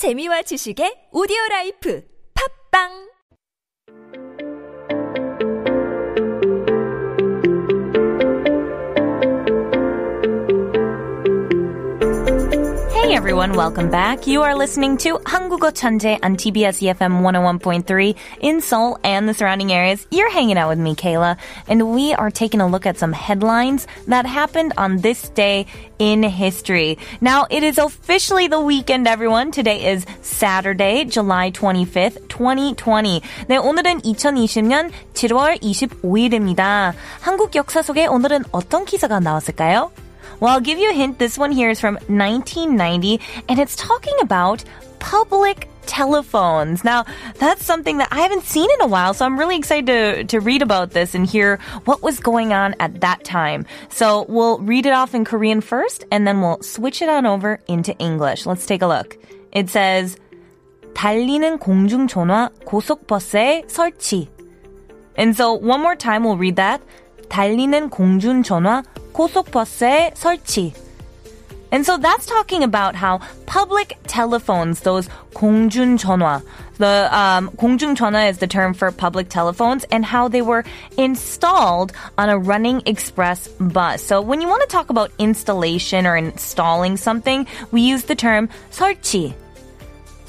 재미와 지식의 오디오 라이프. 팝빵 everyone, welcome back. You are listening to 한국어 천재 on TBS EFM 101.3 in Seoul and the surrounding areas. You're hanging out with me, Kayla, and we are taking a look at some headlines that happened on this day in history. Now, it is officially the weekend, everyone. Today is Saturday, July 25th, 2020. 네, 오늘은 2020년 7월 25일입니다. 한국 역사 속에 오늘은 어떤 기사가 나왔을까요? Well, I'll give you a hint. This one here is from 1990, and it's talking about public telephones. Now, that's something that I haven't seen in a while, so I'm really excited to, to read about this and hear what was going on at that time. So we'll read it off in Korean first, and then we'll switch it on over into English. Let's take a look. It says, 달리는 공중전화 고속버스에 설치. And so one more time we'll read that. 달리는 공중전화 고속버스에 설치. And so that's talking about how public telephones, those 공중전화, the um, 공중전화 is the term for public telephones, and how they were installed on a running express bus. So when you want to talk about installation or installing something, we use the term 설치.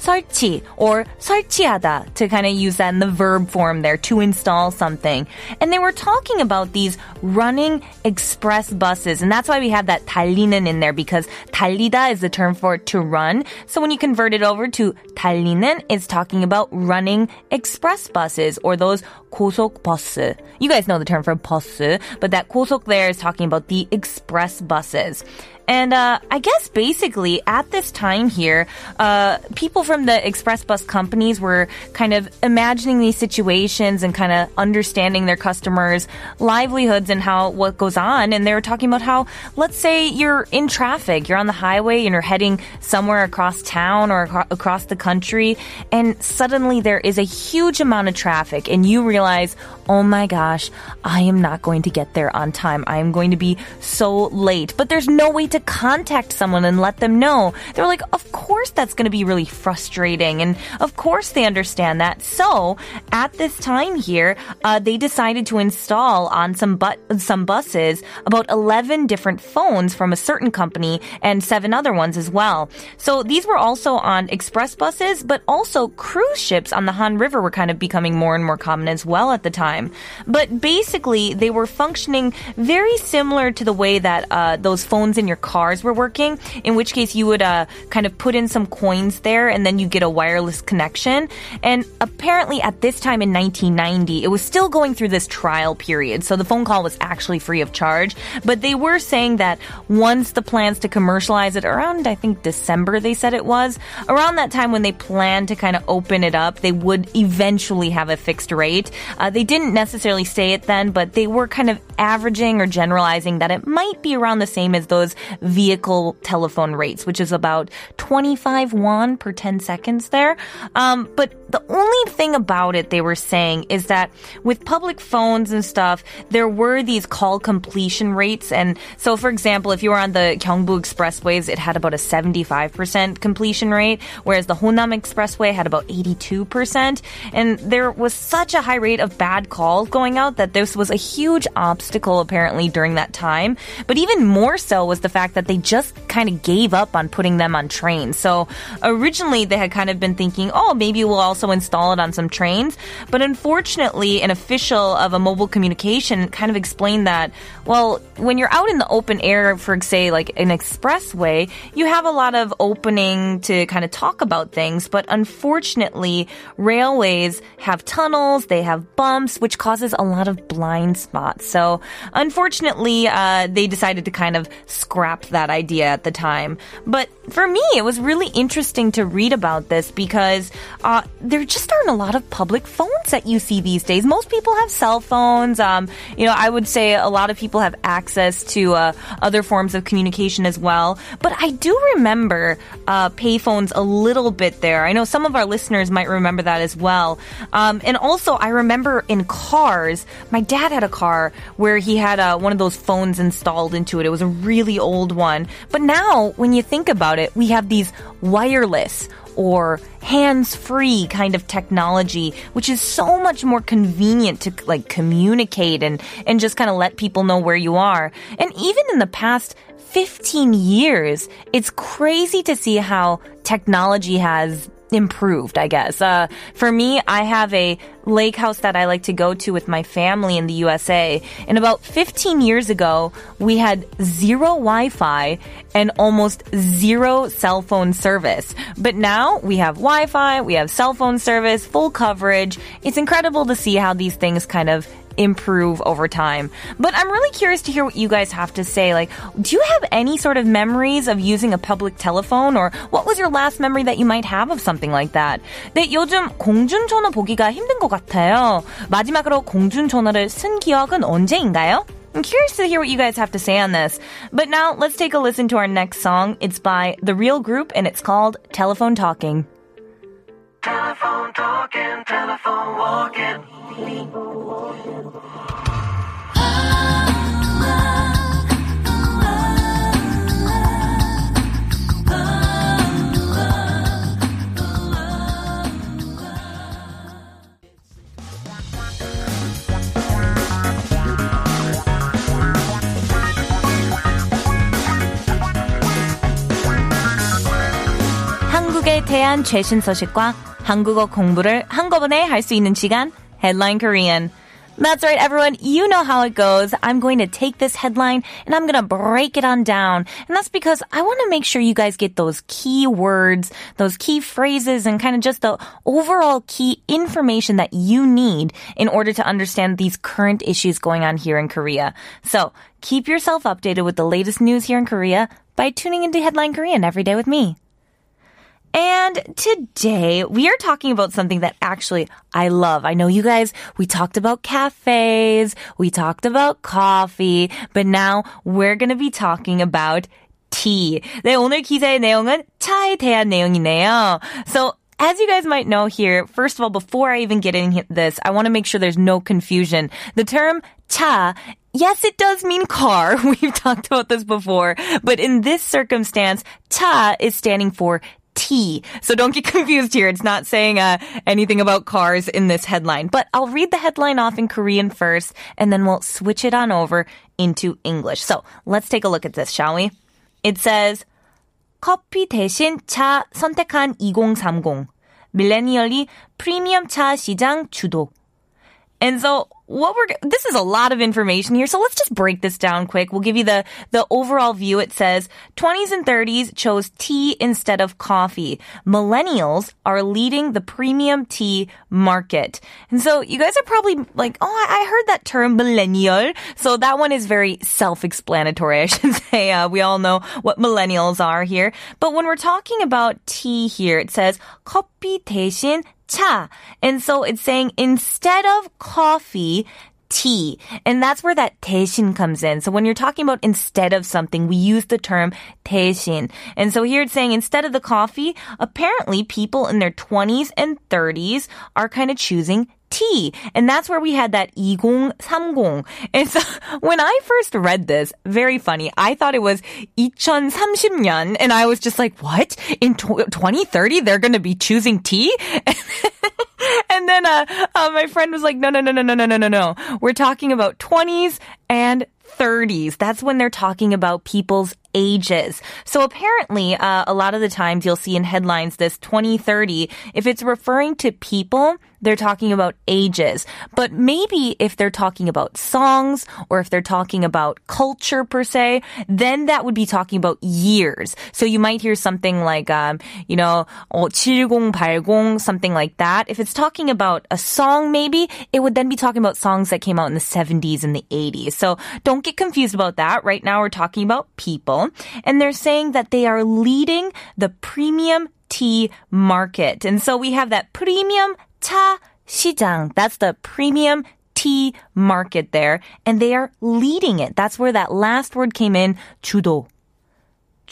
설치 or 설치하다 to kind of use that in the verb form there to install something. And they were talking about these running express buses. And that's why we have that 달리는 in there because 달리다 is the term for to run. So when you convert it over to 달리는, it's talking about running express buses or those 고속 버스. You guys know the term for 버스, but that 고속 there is talking about the express buses. And uh, I guess basically at this time here, uh, people from the express bus companies were kind of imagining these situations and kind of understanding their customers' livelihoods and how what goes on. And they were talking about how, let's say you're in traffic, you're on the highway and you're heading somewhere across town or acro- across the country, and suddenly there is a huge amount of traffic, and you realize, oh my gosh, I am not going to get there on time. I am going to be so late. But there's no way to contact someone and let them know. They're like, of course that's going to be really frustrating. And of course they understand that. So at this time here, uh, they decided to install on some but some buses about 11 different phones from a certain company and seven other ones as well. So these were also on express buses, but also cruise ships on the Han River were kind of becoming more and more common as well at the time. But basically, they were functioning very similar to the way that uh, those phones in your cars were working, in which case you would uh, kind of put in some coins there and then you get a wireless connection. And apparently at this time in 1990, it was still going through this trial period. So the phone call was actually free of charge. But they were saying that once the plans to commercialize it around, I think December, they said it was, around that time when they planned to kind of open it up, they would eventually have a fixed rate. Uh, they didn't necessarily say it then, but they were kind of averaging or generalizing that it might be around the same as those vehicle telephone rates, which is about 25 won per 10 seconds there. Um, but the only thing about it they were saying is that with public phones and stuff, there were these call completion rates. And so, for example, if you were on the Gyeongbu Expressways, it had about a 75% completion rate, whereas the Honam Expressway had about 82%. And there was such a high rate of bad calls going out that this was a huge obstacle apparently during that time. But even more so was the fact that they just kind of gave up on putting them on trains. So originally they had kind of been thinking, oh, maybe we'll also install it on some trains. But unfortunately, an official of a mobile communication kind of explained that, well, when you're out in the open air, for say like an expressway, you have a lot of opening to kind of talk about things. But unfortunately, railways have tunnels, they have bumps, which causes a lot of blind spots. So unfortunately, uh, they decided to kind of scrap that idea at the time. But for me, it was really interesting to read about this because uh, there just aren't a lot of public phones that you see these days. Most people have cell phones. Um, you know, I would say a lot of people have access to uh, other forms of communication as well. But I do remember uh, payphones a little bit there. I know some of our listeners might remember that as well. Um, and also, I remember in cars, my dad had a car where he had uh, one of those phones installed into it. It was a really old one. But now, when you think about it, we have these wireless or hands-free kind of technology, which is so much more convenient to like communicate and, and just kind of let people know where you are. And even in the past 15 years, it's crazy to see how technology has improved, I guess. Uh, for me, I have a lake house that I like to go to with my family in the USA. And about 15 years ago, we had zero Wi-Fi and almost zero cell phone service. But now we have Wi-Fi, we have cell phone service, full coverage. It's incredible to see how these things kind of improve over time. But I'm really curious to hear what you guys have to say. Like, do you have any sort of memories of using a public telephone or what was your last memory that you might have of something like that? 네, 요즘 공중전화 보기가 힘든 것 같아요. 마지막으로 공중전화를 쓴 기억은 언제인가요? I'm curious to hear what you guys have to say on this. But now let's take a listen to our next song. It's by The Real Group and it's called Telephone Talking. Telephone talking, telephone walking. 한국에 대한 최신 소식과 한국어 공부를 한꺼번에 할 수 있는 시간 Headline Korean. That's right, everyone. You know how it goes. I'm going to take this headline and I'm going to break it on down. And that's because I want to make sure you guys get those key words, those key phrases, and kind of just the overall key information that you need in order to understand these current issues going on here in Korea. So keep yourself updated with the latest news here in Korea by tuning into Headline Korean every day with me. And today we are talking about something that actually I love. I know you guys, we talked about cafes, we talked about coffee, but now we're going to be talking about tea. 네, 오늘 기사의 내용은 차에 대한 내용이네요. So as you guys might know here, first of all, before I even get in this, I want to make sure there's no confusion. The term cha Yes, it does mean car. We've talked about this before. But in this circumstance, cha is standing for tea. So don't get confused here. It's not saying uh, anything about cars in this headline. But I'll read the headline off in Korean first, and then we'll switch it on over into English. So let's take a look at this, shall we? It says, 커피 대신 차 선택한 2030. 밀레니얼이 프리미엄 차 시장 주도. And so what we're this is a lot of information here, so let's just break this down quick. We'll give you the the overall view. It says 20s and 30s chose tea instead of coffee. Millennials are leading the premium tea market. And so you guys are probably like, "Oh, I, I heard that term millennial." So that one is very self-explanatory, I should say. Uh, we all know what millennials are here. But when we're talking about tea here, it says 커피 대신 차. And so it's saying instead of coffee, tea. And that's where that 대신 comes in. So when you're talking about instead of something, we use the term 대신. And so here it's saying instead of the coffee, apparently people in their 20s and 30s are kind of choosing tea. And that's where we had that 2030. And so when I first read this, very funny, I thought it was 2030년. And I was just like, what? In 2030, they're going to be choosing tea? and then uh, uh, my friend was like, no, no, no, no, no, no, no, no, no. We're talking about 20s and 30s. That's when they're talking about people's ages. So apparently, uh, a lot of the times you'll see in headlines this 2030. If it's referring to people, they're talking about ages. But maybe if they're talking about songs or if they're talking about culture per se, then that would be talking about years. So you might hear something like, um, you know, 7080, something like that. If it's talking about a song, maybe it would then be talking about songs that came out in the 70s and the 80s. So don't get confused about that. Right now we're talking about people and they're saying that they are leading the premium tea market. And so we have that premium 차 시장. That's the premium tea market there. And they are leading it. That's where that last word came in, 주도.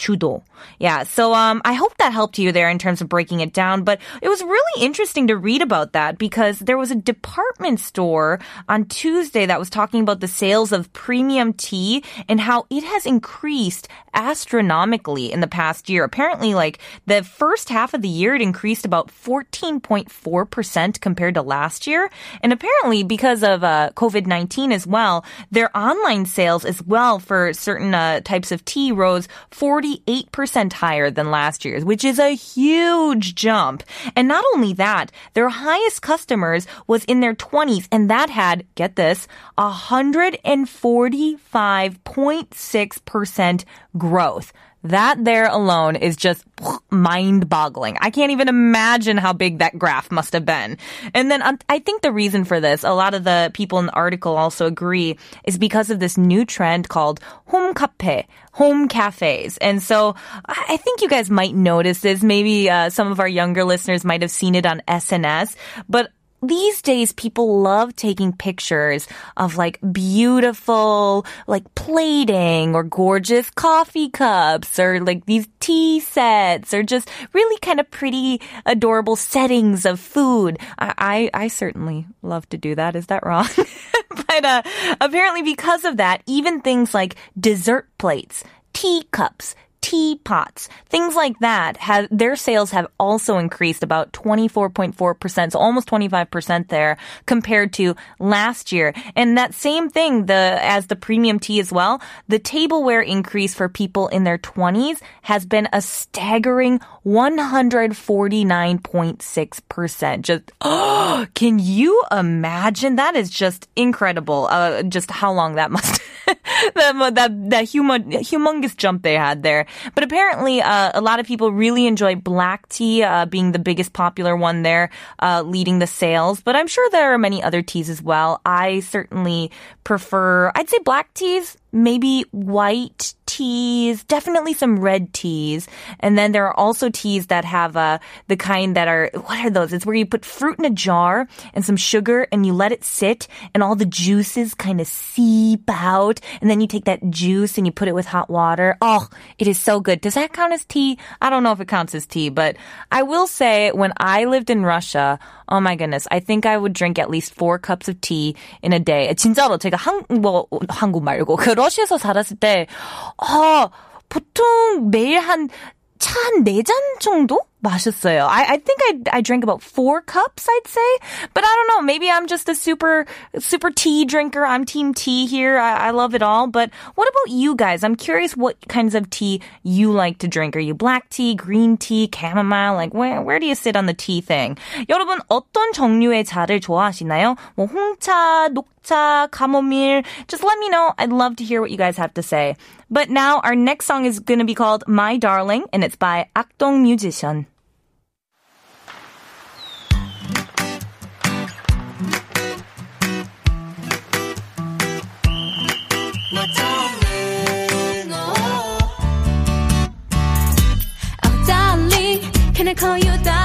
주도. Yeah, so um, I hope that helped you there in terms of breaking it down. But it was really interesting to read about that because there was a department store on Tuesday that was talking about the sales of premium tea and how it has increased astronomically in the past year. Apparently, like the first half of the year, it increased about 14.4% compared to last year. And apparently, because of uh, COVID 19 as well, their online sales as well for certain uh, types of tea rose 48% higher than last year's, which is a huge jump. And not only that, their highest customers was in their 20s, and that had, get this, 145.6% growth. That there alone is just mind boggling. I can't even imagine how big that graph must have been. And then um, I think the reason for this, a lot of the people in the article also agree, is because of this new trend called home cafe, home cafes. And so I think you guys might notice this. Maybe uh, some of our younger listeners might have seen it on SNS, but these days people love taking pictures of like beautiful like plating or gorgeous coffee cups or like these tea sets or just really kind of pretty adorable settings of food. I i, I certainly love to do that. Is that wrong? But uh, apparently because of that even things like dessert plates teacups teapots, things like that have their sales have also increased about 24.4%, so almost 25% there compared to last year. And that same thing, the as the premium tea as well, the tableware increase for people in their 20s has been a staggering 149.6%. Just oh, can you imagine? That is just incredible. Uh, just how long that must that that that humongous jump they had there. But apparently, uh, a lot of people really enjoy black tea, uh, being the biggest popular one there, uh, leading the sales. But I'm sure there are many other teas as well. I certainly prefer, I'd say black teas, maybe white teas, definitely some red teas. And then there are also teas that have uh, the kind that are, what are those? It's where you put fruit in a jar and some sugar and you let it sit and all the juices kind of seep out. And then you take that juice and you put it with hot water. Oh, it is so good. Does that count as tea? I don't know if it counts as tea, but I will say when I lived in Russia, oh my goodness, I think I would drink at least four cups of tea in a day. 진짜로 제가 한, 뭐, 한국 말고 그 러시아에서 살았을 때, 아, 보통 매일 한, 차한4잔 정도? 마셨어요. I, I think I, I drank about four cups, I'd say. But I don't know. Maybe I'm just a super, super tea drinker. I'm team tea here. I, I love it all. But what about you guys? I'm curious what kinds of tea you like to drink. Are you black tea, green tea, chamomile? Like, where, where do you sit on the tea thing? 여러분, 어떤 종류의 차를 좋아하시나요? 뭐, 홍차, 녹차, chamomile. Just let me know. I'd love to hear what you guys have to say. But now our next song is going to be called My Darling, and it's by Akdong Musician. Can I call you that?